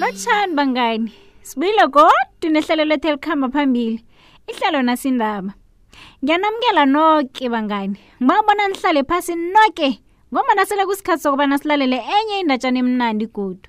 lotshani bangani sibuyile kodwa nehlelo lethu elikhamba phambili ihlelo nasindaba ngiyanamukela noke bangani ngibabona nihlale phasi noke ngombana sele kusikhathi sokubana silalele enye indatshana emnandi godu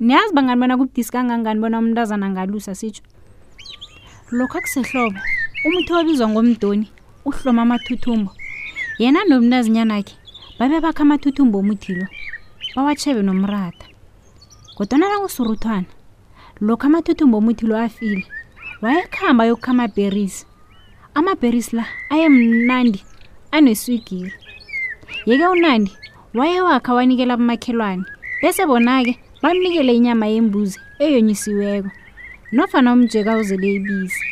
niyazi bangani bona kubudisi kangangani bona umntazana angalusa sitsho lokho akusehlobo umuthi obizwa ngomdoni uhloma amathuthumbo yena nomntazinyana khe babe bakha amathuthumbo omuthi lo bawatshebe nomratha kodwana nakusuruthwana lokho amathuthumbo omuthi lo afile wayekhamba yokukha amaberisi amaberisi la ayemnandi aneswigiri yeke unandi wayewakha wanikela abomakhelwane bese bona-ke bamnikele inyama yembuzi eyonyisiweko nofana umjeka uzele ibisi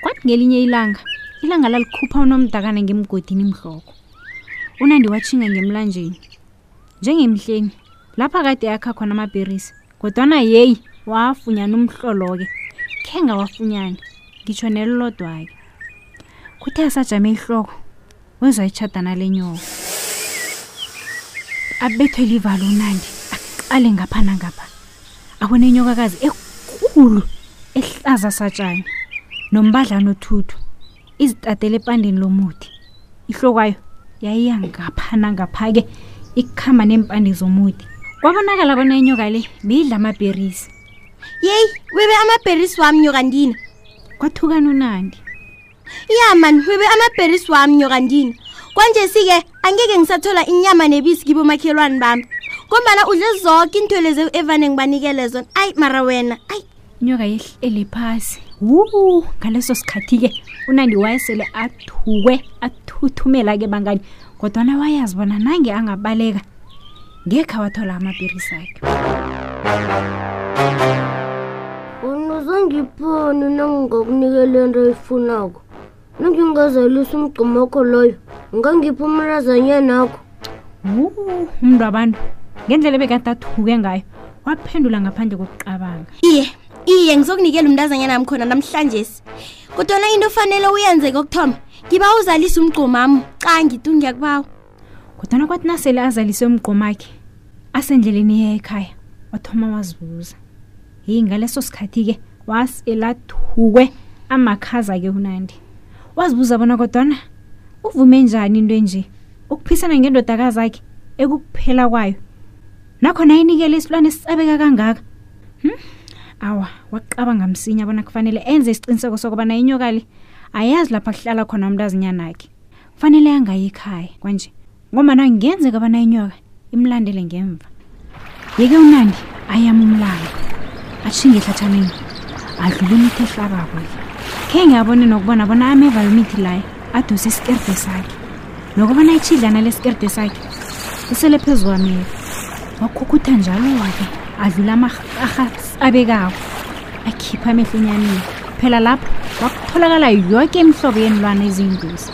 kwathi ngelinye ilanga ilanga lalikhupha unomdakana ngemgodini mhloko unandi watshinga ngemlanjeni njengemhleni lapha kade yakha khona amaberisi kodwana yeyi wafunyana umhlolo-ke khe ngawafunyana ngitsho nelilodwa-ke kuthe asajame ihloko wenza itshada nale nyoka abethwe livalo unandi aqale ngapha nangapha abona inyokakazi ekhulu ehlaza satshani nombadlana othuthu izitatele epandeni lomuthi ihlokwayo yayiya ngapha nangapha-ke ikukhamba neempande zomuthi kwabonakala bona inyoka le beyidla amabherisi yeyi webe amabherisi wami nyoka ndina kwathukana unandi ya mani webe amabherisi wami nyokandini kwanje sike angeke ngisathola inyama nebisi kibomakhelwani bami ngombana udle zoke iinthwele zeu evane ngibanikele zona ayi mara wena ayi nyoka yehlele phasi wu ngaleso sikhathi-ke unandi wayesele athukwe athuthumela-ke bangani kodwana wayazi bona nange angabaleka ngekhe wathola amapirisi akhe unozangiphoni nangingakunikela into eyifunako nangingazalisa umgqomo wakho loyo ngangipha umrazanyana akho umntu abantu ngendlela ebekade athuke ngayo waphendula ngaphandle kokucabanga iye iye ngizokunikela umntazanyana wami khona namhlanje si kodwana into ofanele uyenzeke okuthoma ngiba uzalisa umgqomami xa ngitu ngiyakubawa kodwana kwathi nasele azaliswe mgqomakhe asendleleni eya ekhaya wathoma wazibuza heyi ngaleso sikhathi-ke waselathukwe amakhaza-ke unandi wazibuza bona kodwana uvume njani into enje ukuphisana ngendodakazi akhe ekukuphela kwayo nakho nayinikele isilwane esisabeka kangaka hmm? awa waqabanga msinya bona kufanele enze isiqiniseko sokubana inyokali ayazi lapha kuhlala khona umntu azinyanakhe kufanele angayi ekhaya kwanje ngombana ngenzeka bana inyoka imlandele ngemva yeke unandi ayama umlanga ashinge ehlatshaneni adlula imithi ehlabako le khe ngiyabone nokubona bona ameva yemithi layo aduse isikerde sakhe nokubona itshidlana lesikerde sakhe usele phezu kwameva wakhukhutha njalo wake adlula amarha abekako akhipha emehlweni yami phela lapho kwakutholakala yoke imihlobo yenilwana eziyingozi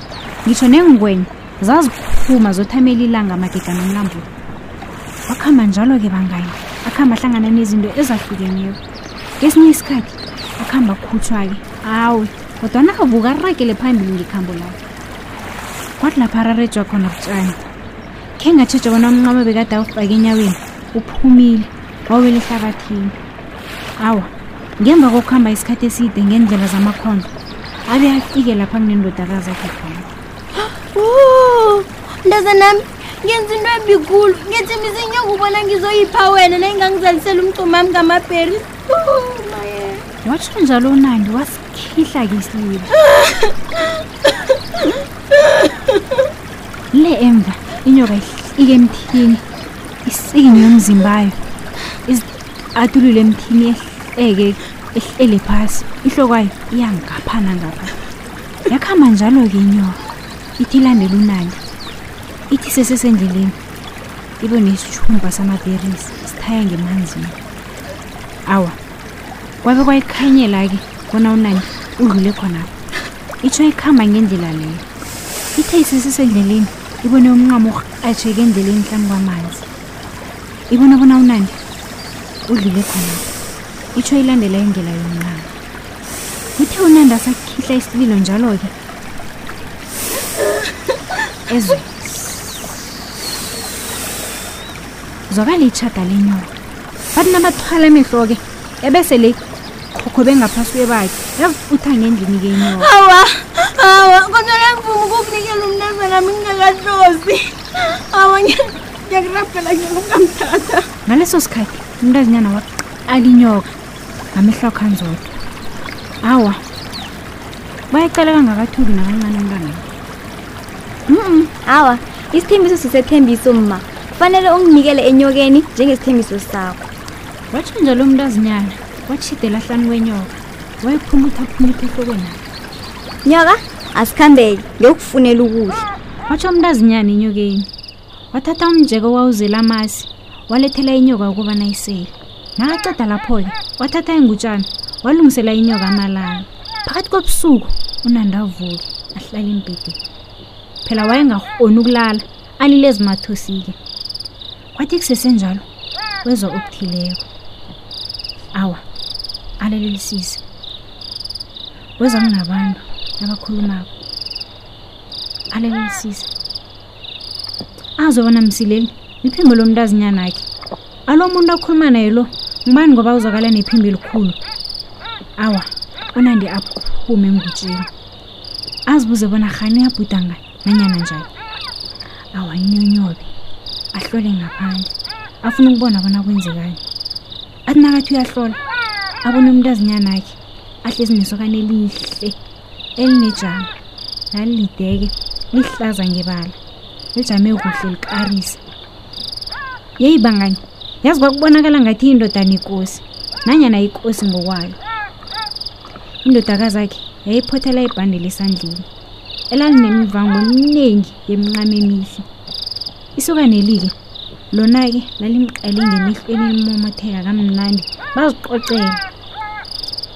ngisho neengwenya zaziphuma zothamela ilanga magega nomlambo wakuhamba njalo-ke bangani akuhamba ahlangana nezinto ezahlukeneyo ngesinye isikhathi akuhamba khutshwa-ke awe kodwa navuka aragele phambili ngekhambo lawo kwathi lapho ararejwa khona butshani khe ngatshetsha bona umncamo bekade awufake enyaweni uphumile wawele ehlabathini awa ngemva kokuhamba isikhathi eside ngendlela zamakhonzo abe afike lapha kunendodakazi akhe khona mntaza nami ngenza into embikulu ngethembisa inyongo ubona ngizoyipha wena nayingangizalisela umgcomo wami ngamabheri watsho njalo unandi wasikhihla ke isililo le emva inyoka ihlike emthini isikinyo yomzimbayo atulule emthini ehleke ehlele phasi ihlokwayo iyangigaphana ngapha yakhamba njalo-ke inyoka ithi ilandela unandi ithi sesesendleleni ibe nesithumba samaberisi sithaya ngemanzini awa kwabe kwayikhanyela-ke bona unandi udlule khonapho itsho ikhamba ngendlela leyo ithe isesesendleleni ibone umnqamo urhatsheke endleleni hlanu kwamanzi ibona bona unani udlule khona itsho ilandela indlela yomncane uthe unandi asakhihla isililo njalo-ke ezwe zwakala itshaga lenyoka bathi nabathwala emehlo-ke ebese le khokho bengaphasi kwebakhe yazifutha ngendlini kenyoka awa awa kodwa nangivuma ukukunikela umntazana mingakahlosi awa ngiyakirabhela ngilokamthatha ngaleso sikhathi umntazinyana waqala inyoka ngamehlo akho anzodwa awa bayacala kangakathuki nakancane umntwana mm awa isithembiso sisethembiso mma kufanele unginikele enyokeni njengesithembiso sakho watsho njalo umntazinyana watshidela hlani kwenyoka wayephumutha phumutha ehlokweni nyoka asikhambeke ngiyokufunela ukudla watsho umntazinyana enyokeni wathatha umjeko wawuzela amasi walethela inyoka ukuba nayisele nakaceda lapho-ke wathatha ingutshana walungisela inyoka amalanga phakathi kobusuku unanda avuke ahlala embhedeni phela wayengahoni ukulala alile ezimathosike kwathi kusesenjalo wezwa okuthileko awa alalelisise wezwa kunabantu abakhulumako alalelisise azwa bona msileli liphimbo lomntazinyana akhe alo muntu akhuluma naye lo ngubani ngoba uzwakala nephimbo elikhulu awa unandi aphume engutsheni azibuze bona rhani uyabhudanga nanyana njani awa inyonyobe ahlole ngaphandle afuna ukubona bona kwenzekani athi nakathi uyahlola abona umntazinyana akhe ahlezi nesokane elihle elinejama lalilideke lihlaza ngebala lijame kuhle likarisa yeyi bangani yazi kwakubonakala ngathi indoda nekosi nanyana ikosi ngokwayo indodakazakhe yayiphothela ibhande lesandleni elalinemivango eminingi yeminqama emihle isuka nelike lona-ke lalimqale ngemehlweni elimomotheka kamnandi bazixoxela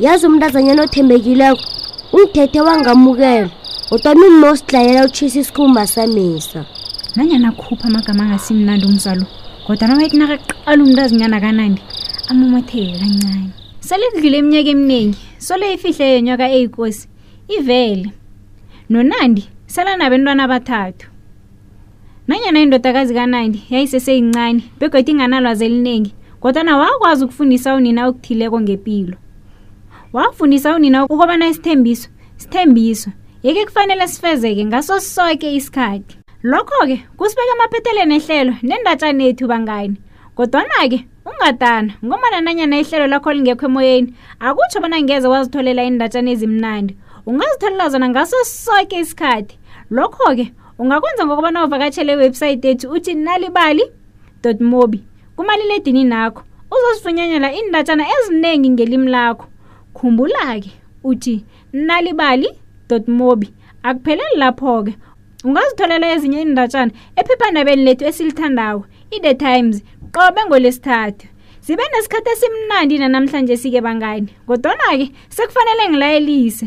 yazi umntazanyana othembekileko ungithethe wangamukela kodwa nini nosidlayela utshisa isikhumba samisa nanyana khupha amagama angasimnandi umzalo kodwa nawayethi nakaqala umntu azinyana kanandi amumatheke kancane sele kudlule eminyaka eminingi sole ifihle yenyaka eyikosi ivele nonandi sela nabentwana abathathu nanyana indodakazi kanandi yayiseseyincane begoda inganalwazi eliningi kodwana wakwazi ukufundisa unina okuthileko ngepilo wafundisa unina ukobana isithembiso sithembiso yeke kufanele sifezeke ngaso soke isikhathi lokho-ke kusibeka amaphetheleni ehlelo nendatshana ethu bangani kodwana-ke ungadana ngomana nanyana ihlelo lakho lingekho emoyeni akutsho bona ngeze wazitholela iindatshana ezimnandi ungazitholela zona ngaso soke isikhathi lokho-ke ungakwenza ngokubana uvakatshele iwebhsayithi ethu uthi nalibali mobi kumaliledini nakho uzosifunyanyela iindatshana eziningi ngelimi lakho khumbula-ke uthi nalibali mobi akupheleli lapho-ke ungazitholela ezinye iindatshana ephephandabeni lethu esilithandawo i-the times qobe ngolesithathu zibe nesikhathi esimnandi nanamhlanje sike bangani kodwana-ke sekufanele ngilayelise